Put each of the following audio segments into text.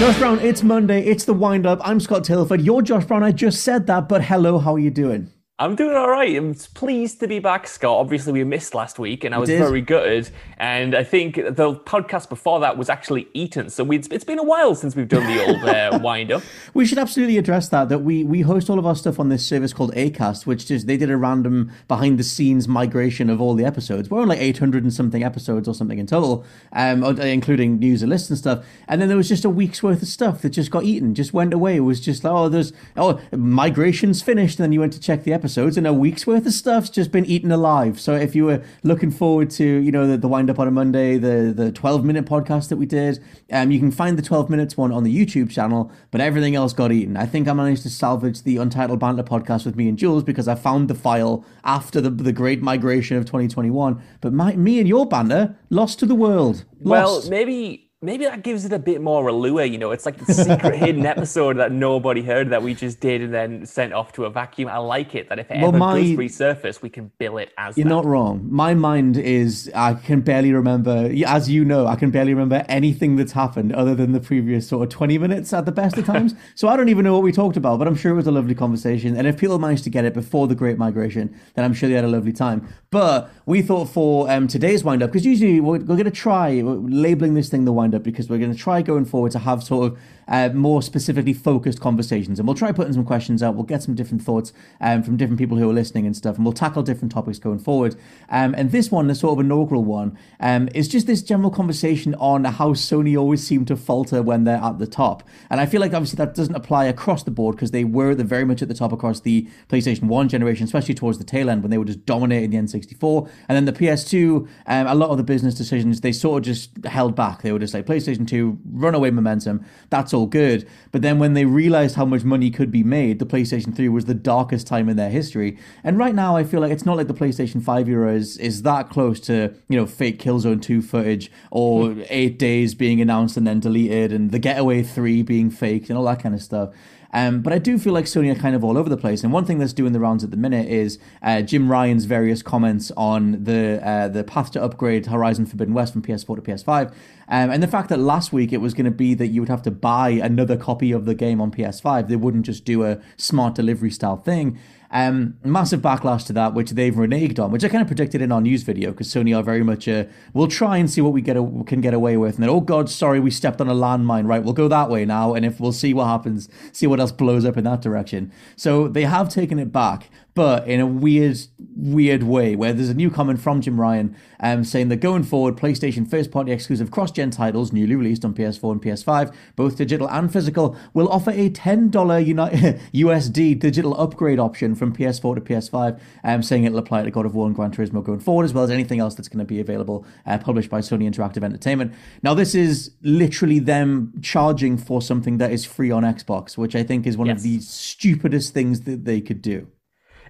Josh Brown, it's Monday. It's the wind up. I'm Scott Tilford. You're Josh Brown. I just said that, but hello, how are you doing? I'm doing all right. I'm pleased to be back, Scott. Obviously, we missed last week, and I was very good. And I think the podcast before that was actually eaten. So it's been a while since we've done the old uh, wind up. We should absolutely address that. That we we host all of our stuff on this service called Acast, which just they did a random behind the scenes migration of all the episodes. We're on like 800 and something episodes or something in total, um, including news and lists and stuff. And then there was just a week's worth of stuff that just got eaten, just went away. It was just like, oh, there's oh migration's finished. And then you went to check the episodes, and a week's worth of stuff's just been eaten alive. So if you were looking forward to you know the, the wind up on a Monday, the the 12 minute podcast that we did, um, you can find the 12 minutes one on the YouTube channel. But everything else got eaten. I think I managed to salvage the Untitled Banter podcast with me and Jules because I found the file after the the great migration of 2021. But my me and your banter lost to the world. Lost. Well, maybe maybe that gives it a bit more allure. You know, it's like the secret hidden episode that nobody heard that we just did and then sent off to a vacuum. I like it that if it Well, ever my- does resurface, we can bill it as You're that. not wrong. My mind is, I can barely remember, as you know, I can barely remember anything that's happened other than the previous sort of 20 minutes at the best of times. so I don't even know what we talked about, but I'm sure it was a lovely conversation. And if people managed to get it before the Great Migration, then I'm sure they had a lovely time. But we thought for um, today's wind up, because usually we're, we're going to try labeling this thing the wind up because we're going to try going forward to have sort of uh, more specifically focused conversations. And we'll try putting some questions out. We'll get some different thoughts um, from different people who are listening and stuff. And we'll tackle different topics going forward. Um, and this one, the sort of inaugural one, um, is just this general conversation on how Sony always seem to falter when they're at the top. And I feel like obviously that doesn't apply across the board because they were the very much at the top across the PlayStation 1 generation, especially towards the tail end when they were just dominating the N64. And then the PS2, um, a lot of the business decisions, they sort of just held back. They were just like PlayStation 2, runaway momentum, that's all good. But then when they realized how much money could be made, the PlayStation 3 was the darkest time in their history. And right now, I feel like it's not like the PlayStation 5 era is, is that close to, you know, fake Killzone 2 footage or mm. eight days being announced and then deleted and the Getaway 3 being faked and all that kind of stuff. Um, but I do feel like Sony are kind of all over the place. And one thing that's doing the rounds at the minute is uh, Jim Ryan's various comments on the uh, the path to upgrade Horizon Forbidden West from PS4 to PS5. Um, and the fact that last week it was going to be that you would have to buy another copy of the game on PS5. They wouldn't just do a smart delivery style thing. Um, massive backlash to that, which they've reneged on, which I kind of predicted in our news video because Sony are very much a we'll try and see what we get a, can get away with, and then oh god, sorry, we stepped on a landmine. Right, we'll go that way now, and if we'll see what happens, see what else blows up in that direction. So they have taken it back, but in a weird, weird way, where there's a new comment from Jim Ryan um, saying that going forward, PlayStation first party exclusive cross gen titles, newly released on PS4 and PS5, both digital and physical, will offer a $10 Uni- USD digital upgrade option from PS4 to PS5, um, saying it'll apply to God of War and Gran Turismo going forward, as well as anything else that's going to be available, uh, published by Sony Interactive Entertainment. Now, this is literally them charging for something that is free on Xbox, which I think is one of the stupidest things that they could do.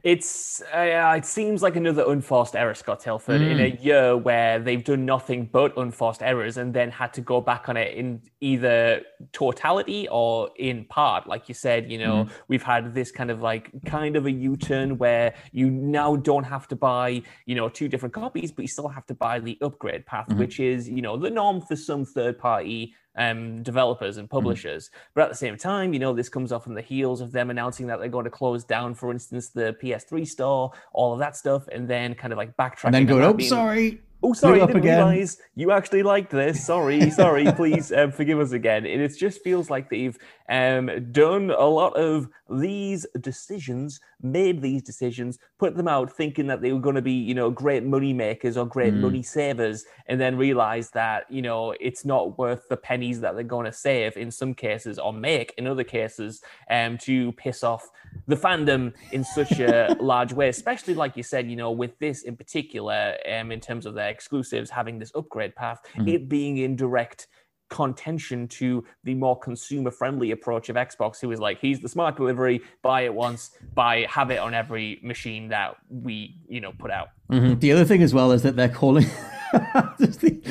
It's uh, it seems like another unforced error, Scott Tilford, mm. in a year where they've done nothing but unforced errors and then had to go back on it in either totality or in part. Like you said, you know, mm. we've had this kind of like kind of a U-turn where you now don't have to buy, you know, two different copies, but you still have to buy the upgrade path, mm-hmm. which is, you know, the norm for some third-party um, developers and mm-hmm. publishers. Mm. But at the same time, you know, this comes off on the heels of them announcing that they're going to close down, for instance, the PS3 store, all of that stuff, and then kind of like backtracking. And then go, oh, being, sorry. Oh, sorry, I didn't again. realize you actually liked this. Sorry, sorry. please um, forgive us again. And it just feels like they've um, done a lot of these decisions, made these decisions, put them out thinking that they were going to be, you know, great money makers or great mm. money savers, and then realize that, you know, it's not worth the pennies that they're going to save in some cases or make in other cases um, to piss off the fandom in such a large way, especially like you said, you know, with this in particular, um, in terms of their exclusives having this upgrade path, mm-hmm. it being in direct contention to the more consumer friendly approach of Xbox, who is like, he's the smart delivery, buy it once, buy, have it on every machine that we, you know, put out. Mm-hmm. The other thing as well is that they're calling. the,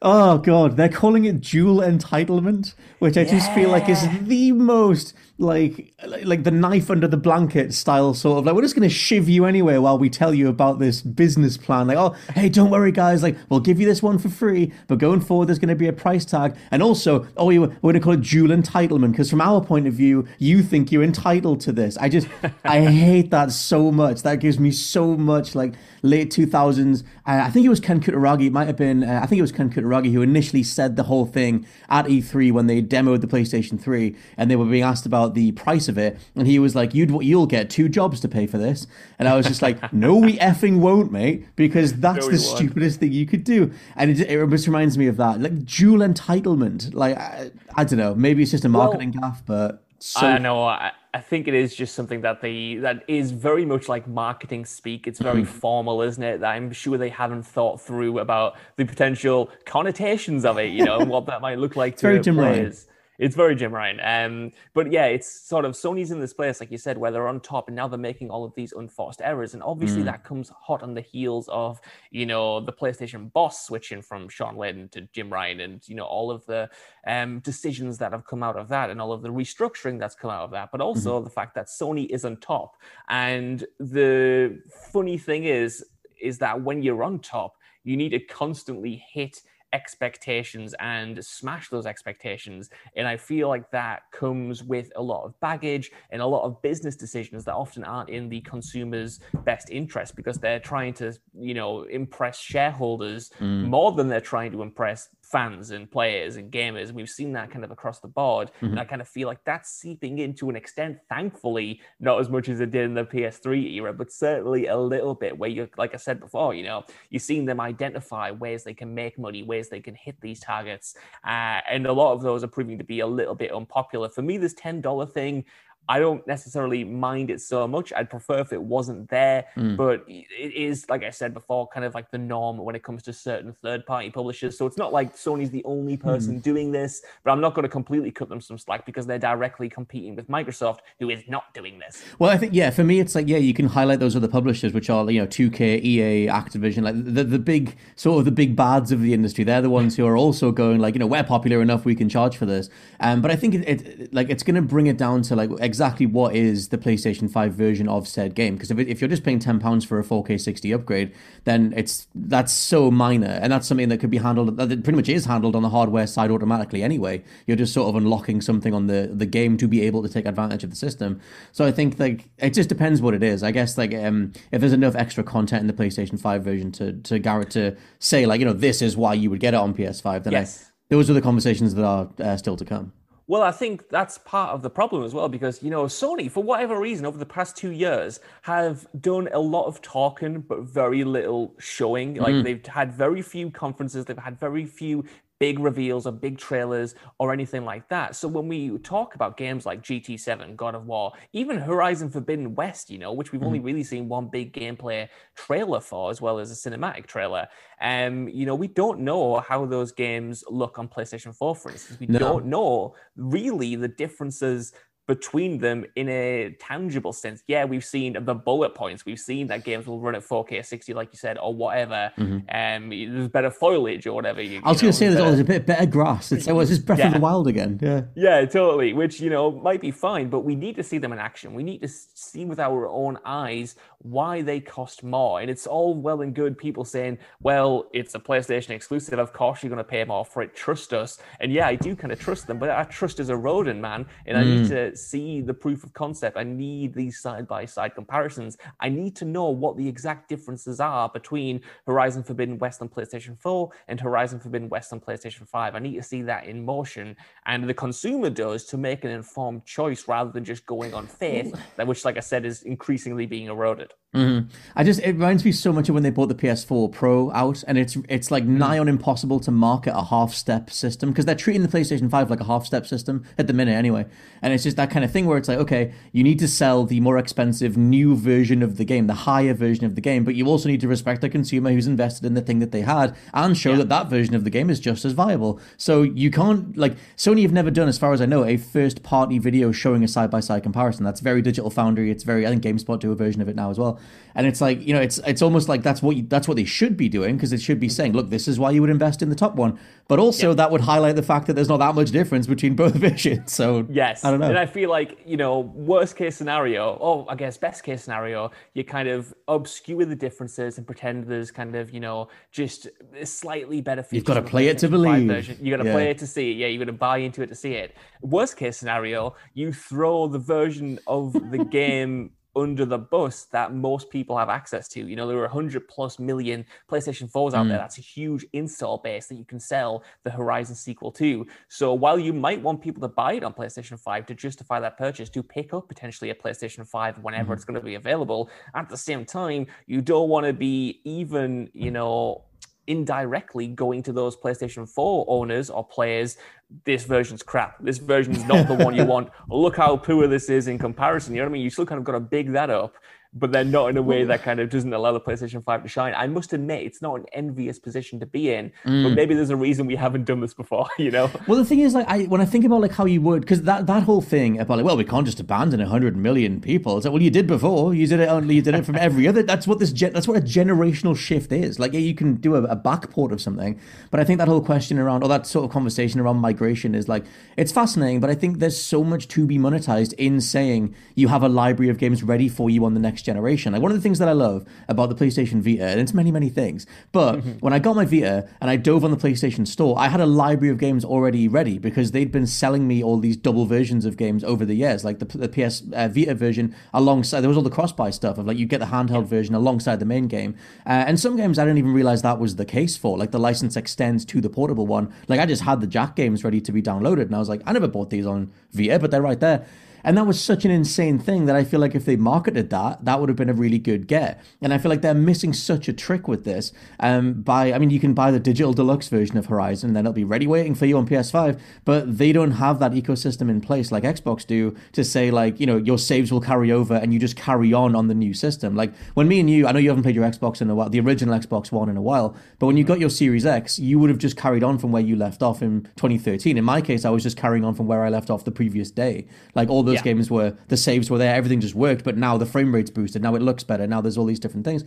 oh god, they're calling it dual entitlement, which I yeah. just feel like is the most like like the knife under the blanket style sort of like we're just going to shiv you anyway while we tell you about this business plan. Like oh hey don't worry guys. Like we'll give you this one for free but going forward there's going to be a price tag. And also oh we're going to call it dual entitlement because from our point of view you think you're entitled to this. I just i hate that so much. That gives me so much like late 2000s uh, i think it was ken kutaragi it might have been uh, i think it was ken kutaragi who initially said the whole thing at e3 when they demoed the playstation 3 and they were being asked about the price of it, and he was like, "You'd you'll get two jobs to pay for this," and I was just like, "No, we effing won't, mate, because that's no, the won't. stupidest thing you could do." And it, it just reminds me of that, like dual entitlement. Like I, I don't know, maybe it's just a marketing well, gaff, but so... I know. I, I think it is just something that they that is very much like marketing speak. It's very mm-hmm. formal, isn't it? I'm sure they haven't thought through about the potential connotations of it, you know, and what that might look like to very Jim players. It's very Jim Ryan. Um, but yeah, it's sort of Sony's in this place, like you said, where they're on top, and now they're making all of these unforced errors, and obviously mm. that comes hot on the heels of you know the PlayStation boss switching from Shawn Layden to Jim Ryan, and you know all of the um, decisions that have come out of that, and all of the restructuring that's come out of that, but also mm-hmm. the fact that Sony is on top. And the funny thing is, is that when you're on top, you need to constantly hit expectations and smash those expectations. And I feel like that comes with a lot of baggage and a lot of business decisions that often aren't in the consumer's best interest because they're trying to, you know, impress shareholders mm. more than they're trying to impress fans and players and gamers. And we've seen that kind of across the board. Mm-hmm. And I kind of feel like that's seeping in to an extent, thankfully, not as much as it did in the PS3 era, but certainly a little bit where you're, like I said before, you know, you're seeing them identify ways they can make money, ways they can hit these targets. Uh, and a lot of those are proving to be a little bit unpopular. For me, this $10 thing, I don't necessarily mind it so much. I'd prefer if it wasn't there, mm. but it is, like I said before, kind of like the norm when it comes to certain third party publishers. So it's not like Sony's the only hmm. person mm. doing this, but I'm not going to completely cut them some slack because they're directly competing with Microsoft, who is not doing this. Well, I think, yeah, for me, it's like, yeah, you can highlight those other publishers, which are, you know, 2K, EA, Activision, like the, the big, sort of the big bads of the industry. They're the ones who are also going, like, you know, we're popular enough, we can charge for this. Um, but I think it, it like, it's going to bring it down to, like, exactly what is the PlayStation 5 version of said game. Because if, if you're just paying £10 for a 4K 60 upgrade, then it's that's so minor. And that's something that could be handled, that pretty much is handled on the hardware side automatically anyway. You're just sort of unlocking something on the, the game to be able to take advantage of the system. So I think like it just depends what it is. I guess like um, if there's enough extra content in the PlayStation 5 version to, to Garrett to say like, you know, this is why you would get it on PS5, then yes. I, those are the conversations that are uh, still to come. Well, I think that's part of the problem as well because, you know, Sony, for whatever reason, over the past two years, have done a lot of talking, but very little showing. Like mm. they've had very few conferences, they've had very few big reveals or big trailers or anything like that. So when we talk about games like GT7, God of War, even Horizon Forbidden West, you know, which we've mm-hmm. only really seen one big gameplay trailer for, as well as a cinematic trailer, um, you know, we don't know how those games look on PlayStation 4, for instance. We no. don't know really the differences between them in a tangible sense. Yeah, we've seen the bullet points. We've seen that games will run at 4K 60, like you said, or whatever. Mm-hmm. Um, there's better foliage or whatever. You, I was going to say there's, always a bit better grass. It's, oh, it's just Breath yeah. of the Wild again. Yeah. Yeah, totally. Which, you know, might be fine, but we need to see them in action. We need to see with our own eyes why they cost more. And it's all well and good people saying, well, it's a PlayStation exclusive. Of course, you're going to pay more for it. Trust us. And yeah, I do kind of trust them, but our trust is eroding, man. And mm. I need mm. To see the proof of concept. I need these side by side comparisons. I need to know what the exact differences are between Horizon Forbidden West on PlayStation 4 and Horizon Forbidden West on PlayStation 5. I need to see that in motion. And the consumer does to make an informed choice rather than just going on faith, which, like I said, is increasingly being eroded. Mm-hmm. I just it reminds me so much of when they brought the PS4 Pro out, and it's it's like mm. nigh on impossible to market a half step system because they're treating the PlayStation 5 like a half step system at the minute anyway. And it's just that kind of thing where it's like, okay, you need to sell the more expensive new version of the game, the higher version of the game, but you also need to respect the consumer who's invested in the thing that they had and show yeah. that that version of the game is just as viable. So you can't like Sony have never done, as far as I know, a first party video showing a side by side comparison. That's very Digital Foundry. It's very I think GameSpot do a version of it now as well and it's like you know it's it's almost like that's what you, that's what they should be doing because it should be saying look this is why you would invest in the top one. But also yeah. that would highlight the fact that there's not that much difference between both versions so yes. I don't know. And i feel like you know worst case scenario or i guess best case scenario you kind of obscure the differences and pretend there's kind of you know just slightly better you've got to play it to believe. version. you got to yeah. play it to see it. Yeah you got to buy into it to see it. Worst case scenario you throw the version of the game under the bus that most people have access to. You know, there are 100 plus million PlayStation 4s out mm. there. That's a huge install base that you can sell the Horizon sequel to. So while you might want people to buy it on PlayStation 5 to justify that purchase, to pick up potentially a PlayStation 5 whenever mm. it's going to be available, at the same time, you don't want to be even, you know, indirectly going to those PlayStation 4 owners or players, this version's crap. This version's not the one you want. Look how poor this is in comparison. You know what I mean? You still kind of got to big that up but then not in a way that kind of doesn't allow the PlayStation 5 to shine. I must admit, it's not an envious position to be in, mm. but maybe there's a reason we haven't done this before, you know? Well, the thing is, like, I when I think about like how you would, because that, that whole thing about like, well, we can't just abandon 100 million people. It's like, well, you did before. You did it only, you did it from every other. That's what this, that's what a generational shift is. Like, yeah, you can do a, a backport of something, but I think that whole question around, or that sort of conversation around migration is like, it's fascinating, but I think there's so much to be monetized in saying you have a library of games ready for you on the next generation. Like, one of the things that I love about the PlayStation Vita, and it's many, many things, but mm-hmm. when I got my Vita and I dove on the PlayStation Store, I had a library of games already ready because they'd been selling me all these double versions of games over the years, like the, the PS uh, Vita version alongside. There was all the cross buy stuff of like you get the handheld version alongside the main game, uh, and some games I didn't even realize that was the case for. Like the license extends to the portable one. Like I just had the Jak games ready to be downloaded, and I was like, I never bought these on Vita, but they're right there. And that was such an insane thing that I feel like if they marketed that, that would have been a really good get. And I feel like they're missing such a trick with this. Um, by I mean, you can buy the digital deluxe version of Horizon, then it'll be ready waiting for you on PS5. But they don't have that ecosystem in place like Xbox do to say like you know your saves will carry over and you just carry on on the new system. Like when me and you, I know you haven't played your Xbox in a while, the original Xbox One in a while, but when you got your Series X, you would have just carried on from where you left off in 2013. In my case, I was just carrying on from where I left off the previous day. Like all those yeah. games were the saves were there, everything just worked, but now the frame rate's boosted, now it looks better, now there's all these different things.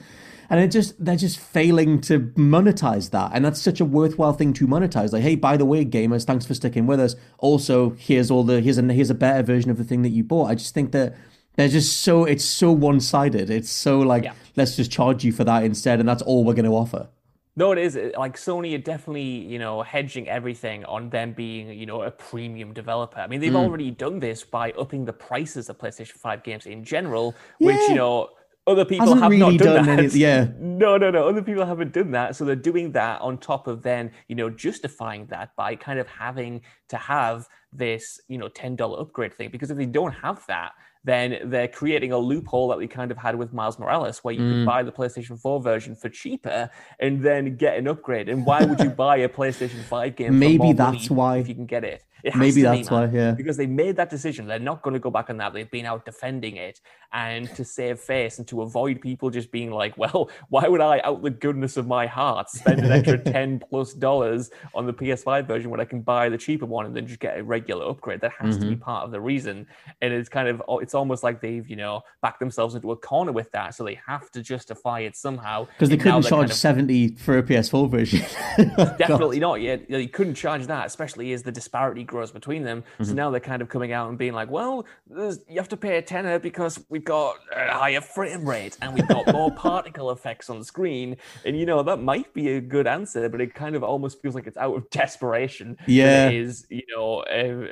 And it just they're just failing to monetize that. And that's such a worthwhile thing to monetize. Like, hey, by the way, gamers, thanks for sticking with us. Also, here's all the here's a here's a better version of the thing that you bought. I just think that they're just so it's so one sided. It's so like yeah. let's just charge you for that instead, and that's all we're going to offer. No, it is like Sony are definitely you know hedging everything on them being you know a premium developer. I mean, they've mm. already done this by upping the prices of PlayStation Five games in general, yeah. which you know other people Hasn't have really not done, done that. Any, yeah. No, no, no. Other people haven't done that. So they're doing that on top of then, you know, justifying that by kind of having to have this, you know, $10 upgrade thing. Because if they don't have that, then they're creating a loophole that we kind of had with Miles Morales, where you mm. can buy the PlayStation 4 version for cheaper and then get an upgrade. And why would you buy a PlayStation 5 game? Maybe that's why if you can get it. Maybe that's why, yeah. Because they made that decision. They're not going to go back on that. They've been out defending it and to save face and to avoid people just being like, well, why would I, out the goodness of my heart, spend an extra 10 plus dollars on the PS5 version when I can buy the cheaper one and then just get a regular upgrade. That has to be Mm-hmm. part of the reason. And it's kind of oh, it's almost like they've you know backed themselves into a corner with that, so they have to justify it somehow. Because they couldn't charge kind of- 70 for a PS4 version. Definitely not. Yeah, you, you couldn't charge that, especially as the disparity grows between them. Mm-hmm. So now they're kind of coming out and being like, "Well, you have to pay a tenner because we've got a higher frame rate and we've got more particle effects on the screen." And you know that might be a good answer, but it kind of almost feels like it's out of desperation. Yeah. it is you know uh,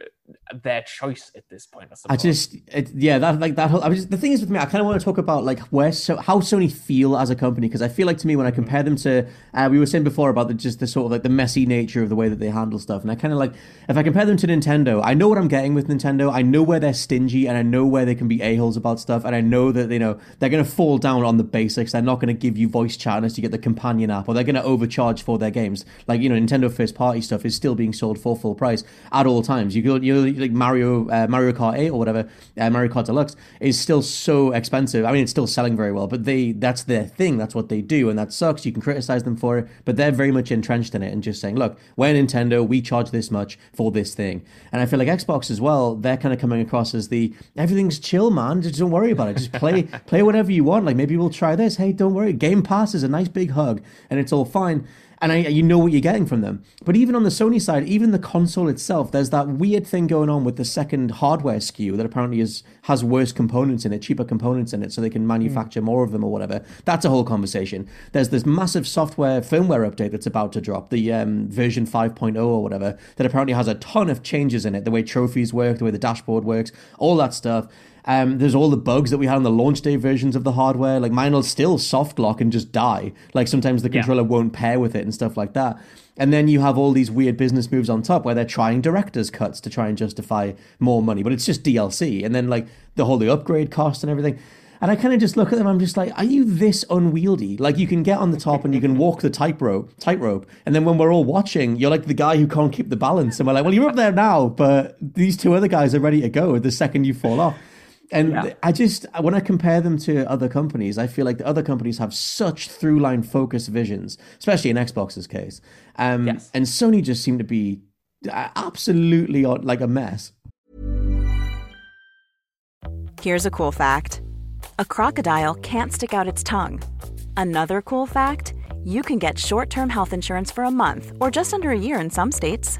their choice at this point. I, I just, it, yeah, that like that whole. I was the thing is with me, I kind of want to talk about like where so how Sony feel as a company because I feel like to me when I compare them to, uh, we were saying before about the just the sort of like the messy nature of the way that they handle stuff, and I kind of like if I compare them to Nintendo, I know what I'm getting with Nintendo. I know where they're stingy, and I know where they can be a holes about stuff, and I know that you know they're going to fall down on the basics. They're not going to give you voice chat unless you get the companion app, or they're going to overcharge for their games. Like you know, Nintendo first party stuff is still being sold for full price at all times. You go, you like Mario, uh, Mario Kart 8 or whatever, uh, Mario Kart Deluxe is still so expensive. I mean, it's still selling very well, but they that's their thing. That's what they do, and that sucks. You can criticize them for it, but they're very much entrenched in it and just saying, look, we're Nintendo, we charge this much for this thing. And I feel like Xbox as well, they're kind of coming across as the everything's chill, man. Just don't worry about it. Just play play whatever you want. Like maybe we'll try this. Hey, don't worry. Game Pass is a nice big hug, and it's all fine and I, you know what you're getting from them. But even on the Sony side, even the console itself, there's that weird thing going on with the second hardware SKU that apparently is has worse components in it, cheaper components in it, so they can manufacture more of them or whatever. That's a whole conversation. There's this massive software firmware update that's about to drop, the um, version 5.0 or whatever, that apparently has a ton of changes in it, the way trophies work, the way the dashboard works, all that stuff. Um, there's all the bugs that we had on the launch day versions of the hardware. Like mine will still soft lock and just die. Like sometimes the controller won't pair with it and stuff like that. And then you have all these weird business moves on top where they're trying director's cuts to try and justify more money, but it's just DLC. And then like the whole the upgrade cost and everything. And I kind of just look at them. I'm just like, are you this unwieldy? Like you can get on the top and you can walk the tightrope, tightrope, and then when we're all watching, you're like the guy who can't keep the balance. And we're like, well, you're up there now, but these two other guys are ready to go the second you fall off. And Yeah. I just, when I compare them to other companies, I feel like the other companies have such through line focused visions, especially in Xbox's case. Um, Yes. And Sony just seem to be uh, absolutely like a mess. Here's a cool fact a crocodile can't stick out its tongue. Another cool fact you can get short term health insurance for a month or just under a year in some states.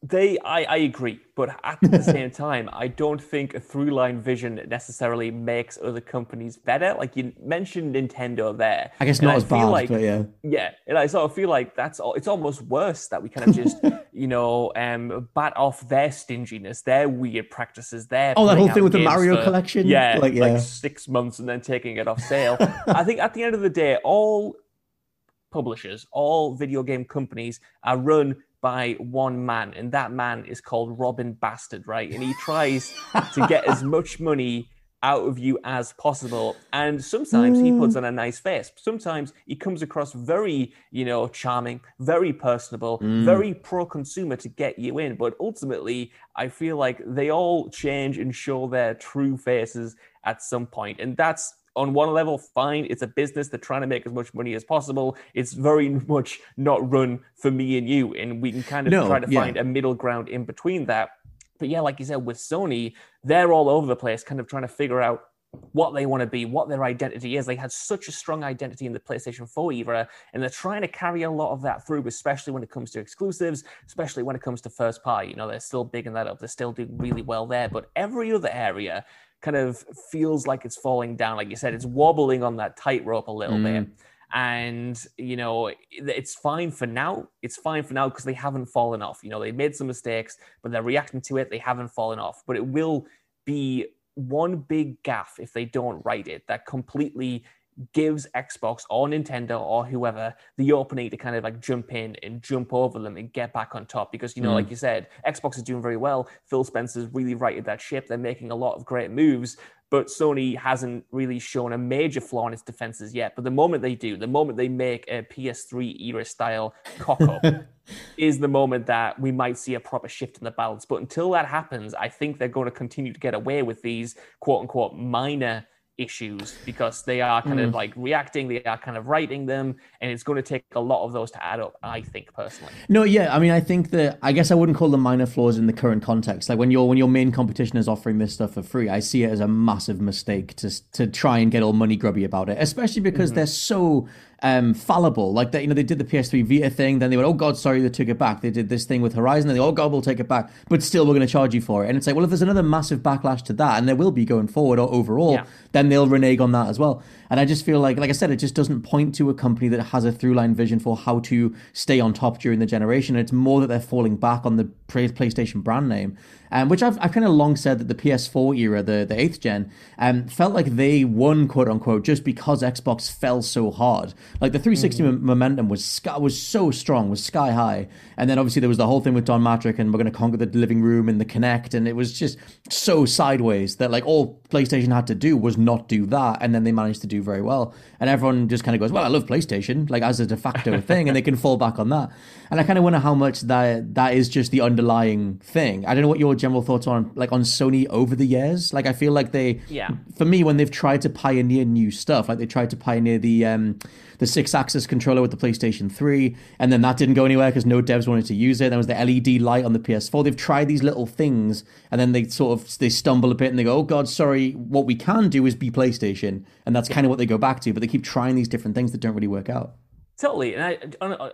They, I, I agree, but at the same time, I don't think a through line vision necessarily makes other companies better. Like you mentioned Nintendo there. I guess not I as bad, like, but yeah. Yeah, and I sort of feel like that's all, it's almost worse that we kind of just, you know, um, bat off their stinginess, their weird practices, their Oh, that whole thing with the Mario for- collection? Yeah, Like, like, six months and then taking it off sale. I think at the end of the day, all publishers, all video game companies are run by one man, and that man is called Robin Bastard, right? And he tries to get as much money out of you as possible. And sometimes he puts mm. on a nice face. Sometimes he comes across very, you know, charming, very personable, mm. very pro consumer to get you in. But ultimately, I feel like they all change and show their true faces at some point. And that's on one level, fine. It's a business. They're trying to make as much money as possible. It's very much not run for me and you. And we can kind of No, try to yeah. find a middle ground in between that. But yeah, like you said, with Sony, they're all over the place, kind of trying to figure out what they want to be, what their identity is. They had such a strong identity in the PlayStation 4 era, and they're trying to carry a lot of that through, especially when it comes to exclusives, especially when it comes to first party. You know, they're still bigging that up. They're still doing really well there. But every other area kind of feels like it's falling down. Like you said, it's wobbling on that tightrope a little bit. Mm. And, you know, it's fine for now. It's fine for now because they haven't fallen off. You know, they made some mistakes, but they're reacting to it. They haven't fallen off. But it will be one big gaff if they don't write it that completely gives Xbox or Nintendo or whoever the opening to kind of like jump in and jump over them and get back on top. Because, you know, like mm. you said, Xbox is doing very well. Phil Spencer's really righted that ship. They're making a lot of great moves, but Sony hasn't really shown a major flaw in its defenses yet. But the moment they do, the moment they make a PS3 era style cock up, is the moment that we might see a proper shift in the balance. But until that happens, I think they're going to continue to get away with these quote unquote minor issues because they are kind of hmm. like reacting, they are kind of righting them, and it's going to take a lot of those to add up, I think personally. No, yeah, I mean, I think that I guess I wouldn't call them minor flaws in the current context. Like when your when your main competition is offering this stuff for free, I see it as a massive mistake to to try and get all money grubby about it, especially because mm-hmm. they're so um fallible. Like that, you know, they did the PS3 Vita thing, then they went, oh god, sorry, they took it back. They did this thing with Horizon, and they, oh god, we'll take it back, but still we're going to charge you for it. And it's like, well, if there's another massive backlash to that, and there will be going forward or overall, Yeah. then they'll renege on that as well. And I just feel like, like I said, it just doesn't point to a company that has a through line vision for how to stay on top during the generation. It's more that they're falling back on the PlayStation brand name, um, which I've, I've kind of long said that the PS4 era, the, the 8th gen, um, felt like they won, quote unquote, just because Xbox fell so hard. Like the 360 mo- momentum was sky, was so strong, was sky high. And then obviously there was the whole thing with Don Mattrick and we're going to conquer the living room and the Kinect. And it was just so sideways that like all PlayStation had to do was not do that. And then they managed to do very well. And everyone just kind of goes, well, I love PlayStation, like as a de facto thing. And they can fall back on that. And I kind of wonder how much that that is just the underlying thing. I don't know what your general thoughts on like on Sony over the years. Like I feel like they, Yeah. for me, when they've tried to pioneer new stuff, like they tried to pioneer the um, the Sixaxis controller with the PlayStation 3, and then that didn't go anywhere because no devs wanted to use it. There was the LED light on the PS4. They've tried these little things, and then they sort of they stumble a bit and they go, "Oh God, sorry. What we can do is be PlayStation," and that's kind of what they go back to. But they keep trying these different things that don't really work out. Totally, and I, on,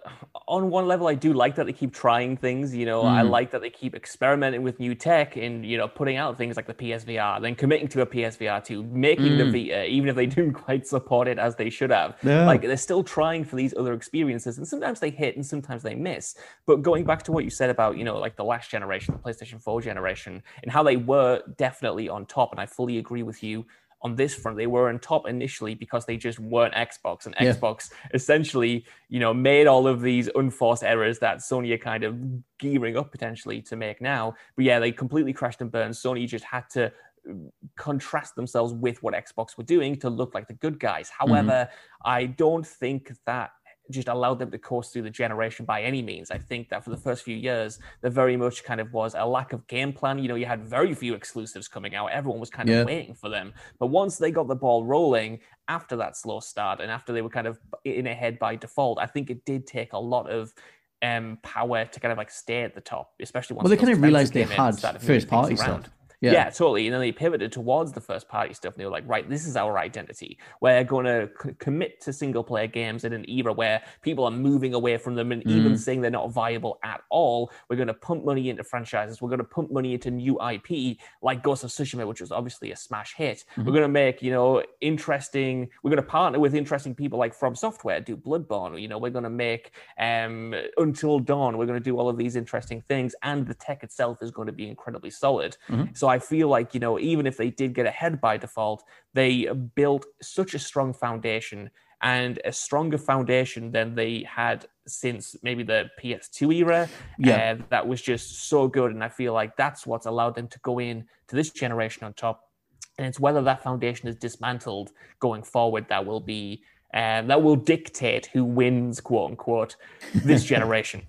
on one level, I do like that they keep trying things. You know, I Mm. like that they keep experimenting with new tech and you know putting out things like the PSVR, then committing to a PSVR two, making the Vita, even if they didn't quite support it as they should have. Mm. Yeah. Like they're still trying for these other experiences, and sometimes they hit and sometimes they miss. But going back to what you said about you know like the last generation, the PlayStation Four generation, and how they were definitely on top, and I fully agree with you on this front. They were on top initially because they just weren't Xbox, and Yeah. Xbox essentially, you know, made all of these unforced errors that Sony are kind of gearing up potentially to make now. But yeah, they completely crashed and burned. Sony just had to contrast themselves with what Xbox were doing to look like the good guys. However, mm-hmm. I don't think that just allowed them to course through the generation by any means. I think that for the first few years, there very much kind of was a lack of game plan. You know, you had very few exclusives coming out. Everyone was kind of yeah. waiting for them. But once they got the ball rolling after that slow start and after they were kind of in ahead by default, I think it did take a lot of um, power to kind of like stay at the top, especially once well, they kind of realized they had first party stuff. Yeah. yeah. totally. And then they pivoted towards the first party stuff. And they were like, right, this is our identity. We're going to c- commit to single player games in an era where people are moving away from them and mm. even saying they're not viable at all. We're going to pump money into franchises. We're going to pump money into new IP like Ghost of Tsushima, which was obviously a smash hit. Mm-hmm. We're going to make, you know, interesting, we're going to partner with interesting people like From Software, do Bloodborne. You know, we're going to make um, Until Dawn. We're going to do all of these interesting things. And the tech itself is going to be incredibly solid. Mm-hmm. So I feel like, you know, even if they did get ahead by default, they built such a strong foundation and a stronger foundation than they had since maybe the PS2 era. Yeah. Uh, that was just so good. And I feel like that's what's allowed them to go in to this generation on top. And it's whether that foundation is dismantled going forward that will be um, that will dictate who wins, quote unquote, this generation.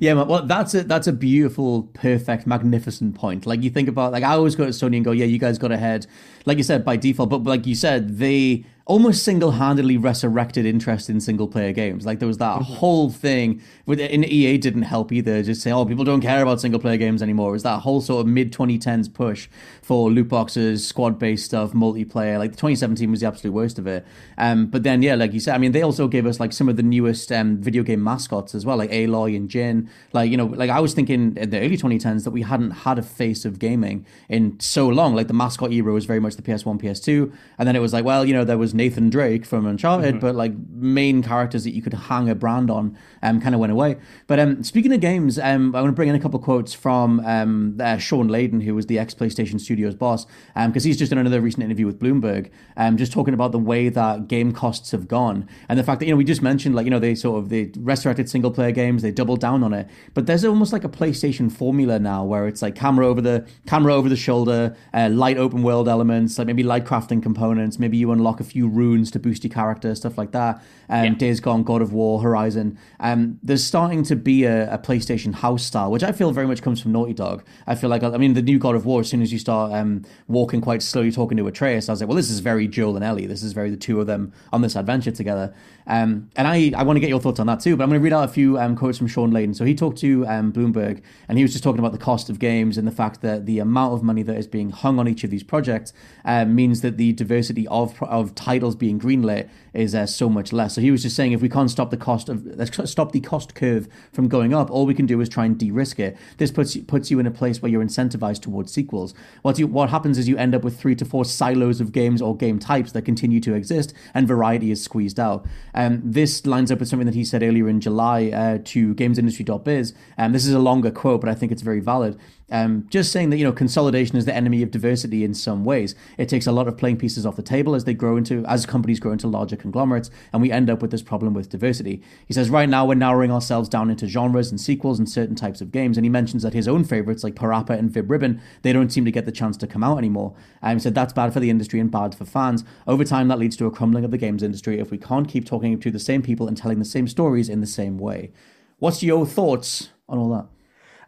Yeah, well, that's a that's a beautiful, perfect, magnificent point. Like you think about, like I always go to Sony and go, "Yeah, you guys got ahead," like you said by default. But like you said, they almost single-handedly resurrected interest in single-player games. Like there was that mm-hmm. whole thing with in EA didn't help either. Just say, oh, people don't care about single-player games anymore. It was that whole sort of mid 2010s push for loot boxes, squad-based stuff, multiplayer. Like 2017 was the absolute worst of it. Um, but then yeah, like you said, I mean, they also gave us like some of the newest um, video game mascots as well, like Aloy and Jin. Like you know, like I was thinking in the early 2010s that we hadn't had a face of gaming in so long. Like the mascot era was very much the PS1, PS2, and then it was like, well, you know, there was Nathan Drake from Uncharted, mm-hmm. but like main characters that you could hang a brand on um, kind of went away. But um, speaking of games, um, I want to bring in a couple quotes from um, uh, Shawn Layden, who was the ex PlayStation Studios boss, because um, he's just done another recent interview with Bloomberg, um, just talking about the way that game costs have gone and the fact that you know we just mentioned like you know they sort of they resurrected single player games, they doubled down on it, but there's almost like a PlayStation formula now where it's like camera over the camera over the shoulder, uh, light open world elements, like maybe light crafting components, maybe you unlock a few runes to boost your character, stuff like that. Um, yeah. Days Gone, God of War, Horizon. Um, there's starting to be a, a, PlayStation house style, which I feel very much comes from Naughty Dog. I feel like, I mean, the new God of War, as soon as you start um, walking quite slowly, talking to Atreus, I was like, well, this is very Joel and Ellie. This is very the two of them on this adventure together. Um, and I, I want to get your thoughts on that too, but I'm going to read out a few um, quotes from Shawn Layden. So he talked to um, Bloomberg and he was just talking about the cost of games and the fact that the amount of money that is being hung on each of these projects uh, means that the diversity of, of titles being greenlit is uh, so much less. So he was just saying if we can't stop the cost of let's stop the cost curve from going up, all we can do is try and de-risk it. This puts puts you in a place where you're incentivized towards sequels. What you, what happens is you end up with three to four silos of games or game types that continue to exist, and variety is squeezed out. Um, this lines up with something that he said earlier in July uh, to GamesIndustry.biz. Um, this is a longer quote, but I think it's very valid. Um, just saying that you know consolidation is the enemy of diversity in some ways. It takes a lot of playing pieces off the table as they grow into as companies grow into larger conglomerates, and we end up with this problem with diversity. He says right now we're narrowing ourselves down into genres and sequels and certain types of games, and he mentions that his own favorites like Parappa and Vib Ribbon they don't seem to get the chance to come out anymore. Um, he said that's bad for the industry and bad for fans. Over time, that leads to a crumbling of the games industry if we can't keep talking to the same people and telling the same stories in the same way. What's your thoughts on all that?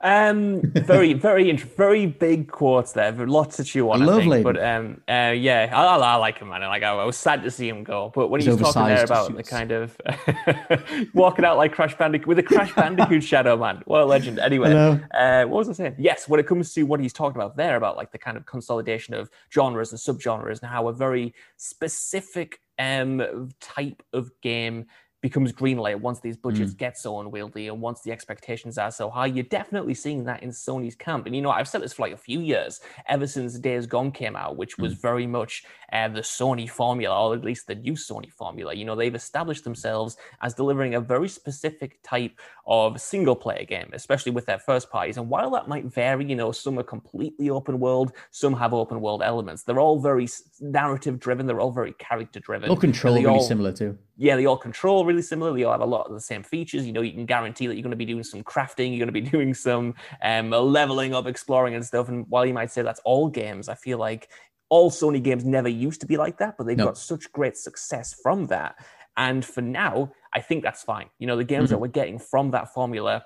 Um, very, very, very big quotes there. Lots to chew on. Lovely, but um, uh, yeah, I, I, like him, man. Like I, I, was sad to see him go, but when he's, talking there about the kind of walking out like Crash Bandicoot with a Crash Bandicoot shadow, man, what a legend. Anyway, uh, what was I saying? Yes, when it comes to what he's talking about there, about like the kind of consolidation of genres and subgenres, and how a very specific um type of game becomes greenlit once these budgets mm. get so unwieldy and once the expectations are so high. You're definitely seeing that in Sony's camp. And you know, I've said this for like a few years, ever since Days Gone came out, which was mm. very much uh, the Sony formula, or at least the new Sony formula. You know, they've established themselves as delivering a very specific type of single player game, especially with their first parties. And while that might vary, you know, some are completely open world, some have open world elements. They're all very narrative driven. They're all very character driven. All control really all, similar too. Yeah, they all control really similar. They all have a lot of the same features. You know, you can guarantee that you're going to be doing some crafting, you're going to be doing some um, leveling up, exploring and stuff. And while you might say that's all games, I feel like all Sony games never used to be like that, but they've no. got such great success from that. And for now, I think that's fine. You know, the games mm-hmm. that we're getting from that formula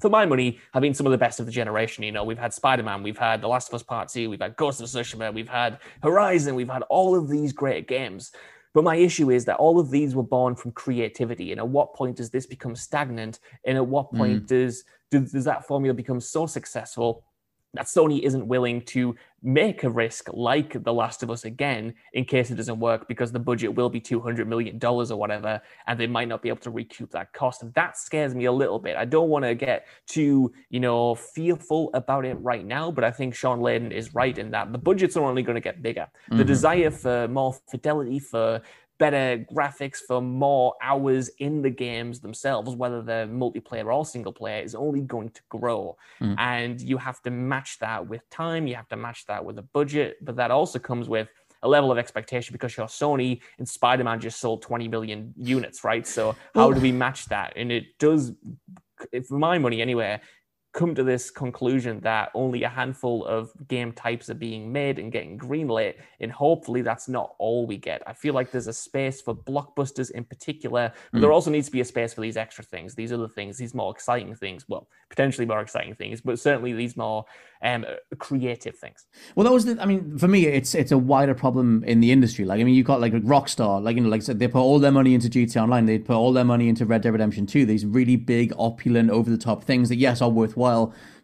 for my money, have been some of the best of the generation. You know, we've had Spider Man, we've had The Last of Us Part 2, we've had Ghost of Tsushima, we've had Horizon, we've had all of these great games. But my issue is that all of these were born from creativity. And at what point does this become stagnant? And at what point mm. does, does, does that formula become so successful that Sony isn't willing to make a risk like The Last of Us again in case it doesn't work because the budget will be $200 million or whatever, and they might not be able to recoup that cost. And that scares me a little bit. I don't want to get too, you know, fearful about it right now, but I think Shawn Layden is right in that the budgets are only going to get bigger. Mm-hmm. The desire for more fidelity, for better graphics for more hours in the games themselves, whether they're multiplayer or single player, is only going to grow. Mm. And you have to match that with time, you have to match that with a budget, but that also comes with a level of expectation because you're Sony and Spider Man just sold 20 million units, right? So, how do we match that? And it does, for my money anyway, come to this conclusion that only a handful of game types are being made and getting greenlit, and hopefully that's not all we get. I feel like there's a space for blockbusters in particular, but mm. there also needs to be a space for these extra things, these other things, these more exciting things. Well, potentially more exciting things, but certainly these more um, creative things. Well, that was the. I mean, for me, it's it's a wider problem in the industry. Like, I mean, you've got like Rockstar, like you know, like I said, they put all their money into GTA Online, they put all their money into Red Dead Redemption Two. These really big, opulent, over the top things that yes are worthwhile,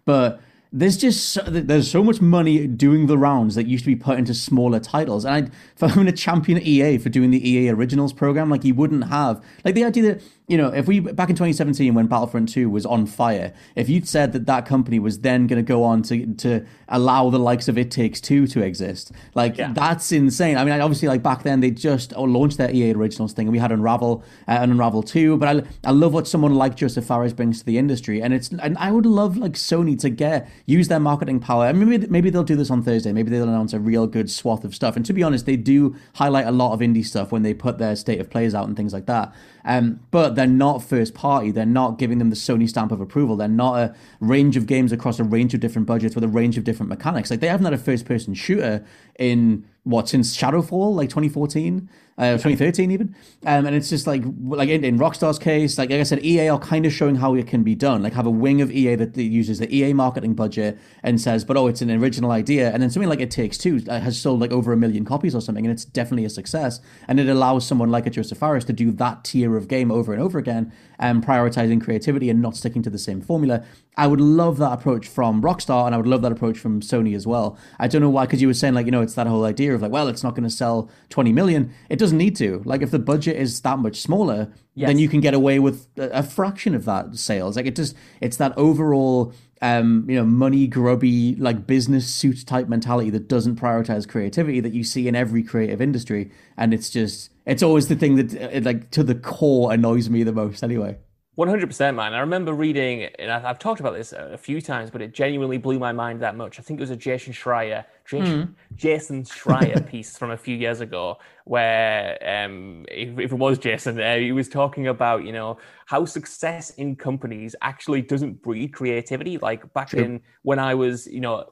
but there's just so, there's so much money doing the rounds that used to be put into smaller titles. And I, for having a champion at ea for doing the ea originals program like you wouldn't have. Like the idea that you know, if we back in 2017 when Battlefront 2 was on fire, if you'd said that that company was then going to go on to to allow the likes of It Takes Two to exist, like yeah. that's insane. I mean, obviously, like back then they just oh, launched their EA Originals thing, and we had Unravel uh, and Unravel 2. But I I love what someone like Joseph Fares brings to the industry, and it's and I would love like Sony to get use their marketing power. I mean, maybe maybe they'll do this on Thursday. Maybe they'll announce a real good swath of stuff. And to be honest, they do highlight a lot of indie stuff when they put their state of plays out and things like that. Um, but they're not first party. They're not giving them the Sony stamp of approval. They're not a range of games across a range of different budgets with a range of different mechanics. Like they haven't had a first person shooter in what since Shadowfall, like 2014 uh, 2013 even. Um, and it's just like like in, in, Rockstar's case, like, like I said, EA are kind of showing how it can be done. Like have a wing of EA that uses the EA marketing budget and says, but oh, it's an original idea. And then something like It Takes Two uh, has sold like over a million copies or something, and it's definitely a success. And it allows someone like a Joseph Fares to do that tier of game over and over again, and prioritizing creativity and not sticking to the same formula. I would love that approach from Rockstar, and I would love that approach from Sony as well. I don't know why, because you were saying like you know it's that whole idea of like, well, it's not going to sell 20 million. It doesn't need to. Like if the budget is that much smaller, yes. then you can get away with a, fraction of that sales. Like it just it's that overall um, you know, money grubby, like business suit type mentality that doesn't prioritize creativity that you see in every creative industry. And it's just, it's always the thing that, it, like, to the core annoys me the most anyway. 100% man i remember reading and i've talked about this a few times but it genuinely blew my mind that much i think it was a jason schreier mm. jason schreier piece from a few years ago where um, if, if, it was jason uh, he was talking about you know how success in companies actually doesn't breed creativity like back True. in when i was you know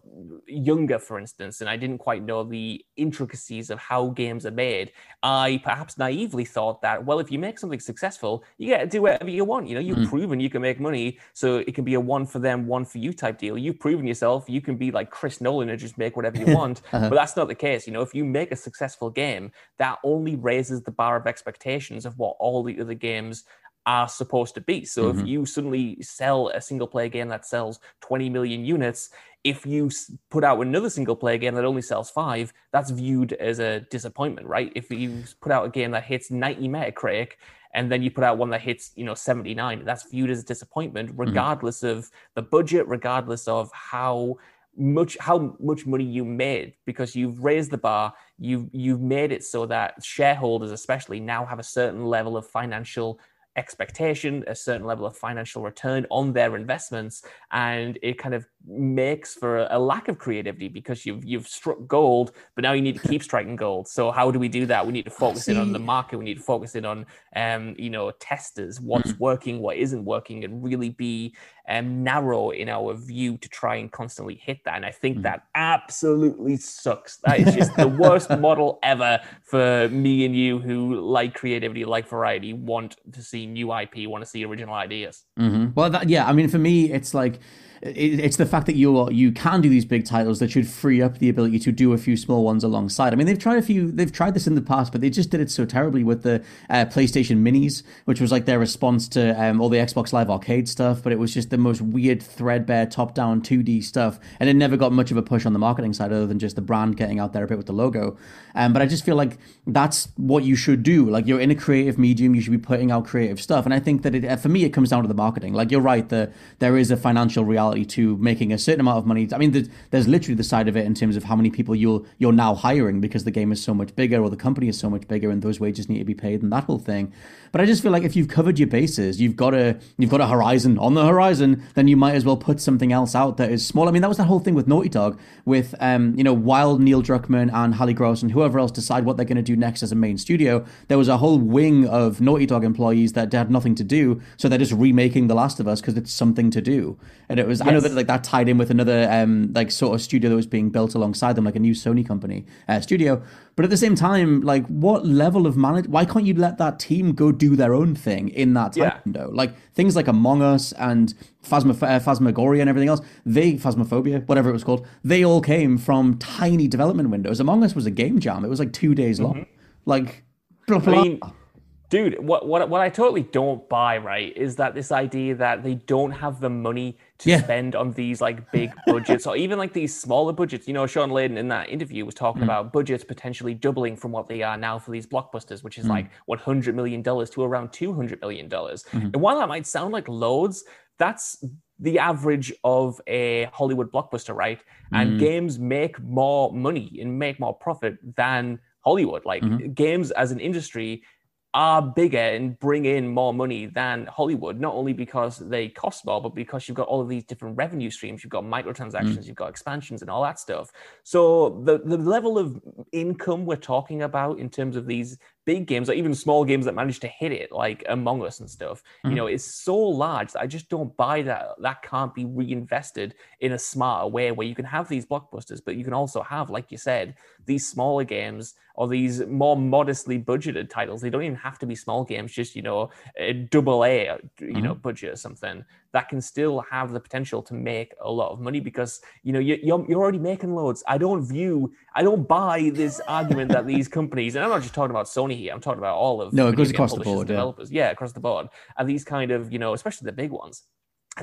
younger for instance and i didn't quite know the intricacies of how games are made i perhaps naively thought that well if you make something successful you get to do whatever you want you know you've mm. proven you can make money so it can be a one for them one for you type deal you've proven yourself you can be like chris nolan and just make whatever you want uh-huh. but that's not the case you know if you make a successful game that only raises the bar of expectations of what all the other games are supposed to be. So mm-hmm. if you suddenly sell a single player game that sells 20 million units, if you put out another single player game that only sells five, that's viewed as a disappointment, right? If you put out a game that hits 90 Metacritic and then you put out one that hits, you know, 79, that's viewed as a disappointment, mm-hmm. regardless mm-hmm. of the budget, regardless of how much how much money you made because you've raised the bar you've you've made it so that shareholders especially now have a certain level of financial expectation, a certain level of financial return on their investments, and it kind of makes for a lack of creativity because you've you've struck gold, but now you need to keep striking gold. So how do we do that? We need to focus in on the market. We need to focus in on um, you know, testers, what's Mm. working, what isn't working, and really be um narrow in our view to try and constantly hit that. And I Mm. think that absolutely sucks. That is just the worst model ever for me and you who like creativity, like variety, want to see new IP, want to see original ideas. hmm Well, that, yeah, I mean, for me, it's like it, it's the fact that you you can do these big titles that should free up the ability to do a few small ones alongside. I mean, they've tried a few, they've tried this in the past, but they just did it so terribly with the uh, PlayStation Minis, which was like their response to um, all the Xbox Live Arcade stuff. But it was just the most weird, threadbare, top-down 2D stuff, and it never got much of a push on the marketing side, other than just the brand getting out there a bit with the logo. Um, but I just feel like that's what you should do. Like you're in a creative medium, you should be putting out creative stuff. And I think that it, for me, it comes down to the marketing. Like you're right, the there is a financial reality to making a certain amount of money. I mean, there's, there's literally the side of it in terms of how many people you're you're now hiring because the game is so much bigger or the company is so much bigger, and those wages need to be paid and that whole thing. But I just feel like if you've covered your bases, you've got a you've got a horizon on the horizon, then you might as well put something else out that is small. I mean, that was that whole thing with Naughty Dog, with um, you know, while Neil Druckmann and Halley Gross and whoever else decide what they're going to do next as a main studio, there was a whole wing of Naughty Dog employees that had nothing to do, so they're just remaking The Last of Us because it's something to do. And it was I know that like that tied in with another um like sort of studio that was being built alongside them, like a new Sony company uh, studio. But at the same time, like what level of manage? Why can't you let that team go do their own thing in that time Yeah. window? Like things like Among Us and Phasma- uh, Phasmagoria and everything else. They Phasmophobia, whatever it was called. They all came from tiny development windows. Among Us was a game jam. It was like two days long. Like blah, Mm-hmm. I blah. Dude, what what what I totally don't buy, right, is that this idea that they don't have the money to Yeah. spend on these like big budgets or even like these smaller budgets. You know, Shawn Layden in that interview was talking mm. about budgets potentially doubling from what they are now for these blockbusters, which is mm. like one hundred million dollars to around two hundred million dollars. Mm-hmm. And while that might sound like loads, that's the average of a Hollywood blockbuster, right? And mm. games make more money and make more profit than Hollywood. Like mm-hmm. games as an industry are bigger and bring in more money than Hollywood, not only because they cost more, but because you've got all of these different revenue streams. You've got microtransactions, mm. you've got expansions and all that stuff. So the, the level of income we're talking about in terms of these big games or even small games that manage to hit it, like Among Us and stuff, you mm-hmm. know, is so large that I just don't buy that that can't be reinvested in a smarter way where you can have these blockbusters, but you can also have, like you said, these smaller games or these more modestly budgeted titles. They don't even have to be small games, just, you know, a double A, you know, mm-hmm. budget or something that can still have the potential to make a lot of money because, you know, you, you're, you're already making loads. I don't view, I don't buy this argument that these companies, and I'm not just talking about Sony I'm talking about all of No, it goes across the board, developers, yeah, across the board. And these kind of, you know, especially the big ones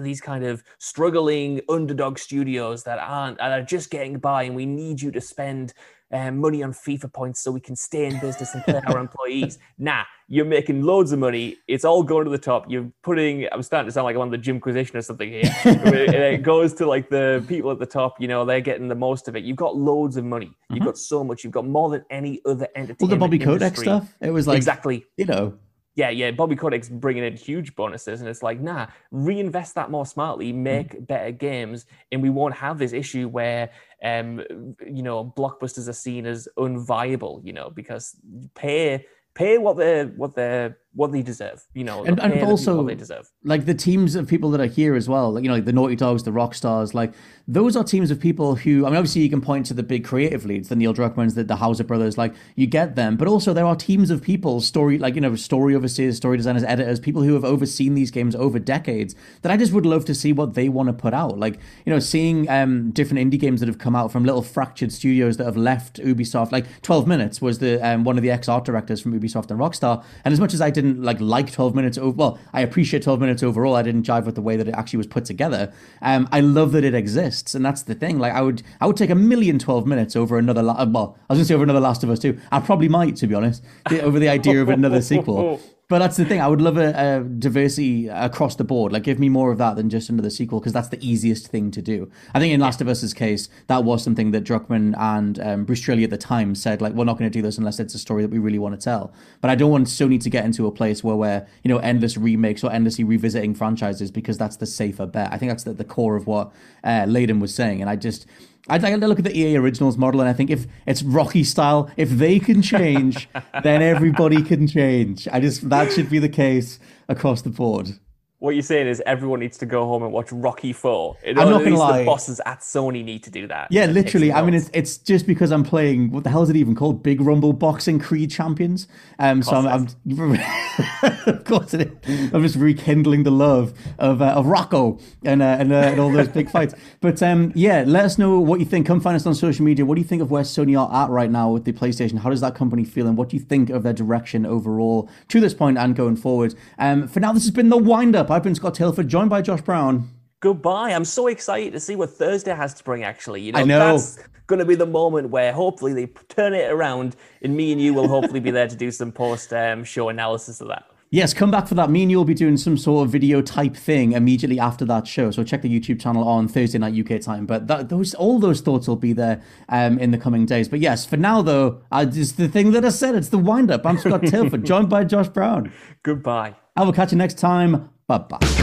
these kind of struggling underdog studios that aren't that are just getting by and we need you to spend um, money on FIFA points so we can stay in business and pay our employees. Nah, you're making loads of money. It's all going to the top. You're putting. I'm starting to sound like I'm on the Jimquisition or something here. it, it goes to like the people at the top. You know, they're getting the most of it. You've got loads of money. You've got so much. You've got more than any other entertainment. Well, the Bobby industry. stuff. It was like exactly you know. Yeah, yeah, Bobby Kotick's bringing in huge bonuses, and it's like, nah, reinvest that more smartly, make better games, and we won't have this issue where, um, you know, blockbusters are seen as unviable, you know, because pay pay what they what they what they deserve, you know, And- and the also- what they deserve. like the teams of people that are here as well, like, you know, like the Naughty Dogs, the Rockstars, like those are teams of people who, I mean, obviously you can point to the big creative leads, the Neil Druckmanns, the, the Hauser brothers, like you get them, but also there are teams of people, story, like, you know, story overseers, story designers, editors, people who have overseen these games over decades that I just would love to see what they want to put out. Like, you know, seeing um, different indie games that have come out from little fractured studios that have left Ubisoft, like 12 Minutes was the um, one of the ex art directors from Ubisoft and Rockstar. And as much as I didn't like like 12 Minutes, over, well, I appreciate 12 Minutes overall. I didn't jive with the way that it actually was put together. Um, I love that it exists, and that's the thing. Like, I would, I would take a million 12 Minutes over another. La- well, I was gonna say over another Last of Us too. I probably might, to be honest, over the idea of another sequel. But that's the thing. I would love a, a, diversity across the board. Like, give me more of that than just another sequel, because that's the easiest thing to do. I think in Last of Us's case, that was something that Druckmann and um, Bruce Straley at the time said, like, we're not going to do this unless it's a story that we really want to tell. But I don't want Sony to get into a place where we're, you know, endless remakes or endlessly revisiting franchises because that's the safer bet. I think that's the, the core of what uh, Layden was saying. And I just, I like to look at the EA Originals model, and I think if it's Rocky style, if they can change, then everybody can change. I just that should be the case across the board what you're saying is everyone needs to go home and watch Rocky Four. I'm not gonna lie. The bosses at Sony need to do that. Yeah, literally. I mean, it's it's just because I'm playing. What the hell is it even called? Big Rumble Boxing Creed Champions. Um, so I'm, I'm of course it is. I'm just rekindling the love of uh, of Rocco and uh, and, uh, and all those big fights. But um, yeah, let us know what you think. Come find us on social media. What do you think of where Sony are at right now with the PlayStation? How does that company feel, and what do you think of their direction overall to this point and going forward? Um, for now, this has been the wind up. I've been Scott Tilford, joined by Josh Brown. Goodbye. I'm so excited to see what Thursday has to bring. Actually, you know, I know. that's going to be the moment where hopefully they turn it around, and me and you will hopefully be there to do some post um, show analysis of that. Yes, come back for that. Me and you will be doing some sort of video type thing immediately after that show. So check the YouTube channel on Thursday night UK time. But that, those all those thoughts will be there um, in the coming days. But yes, for now though, I, it's the thing that I said. It's the wind up. I'm Scott Tilford, joined by Josh Brown. Goodbye. I will catch you next time. Bye bye.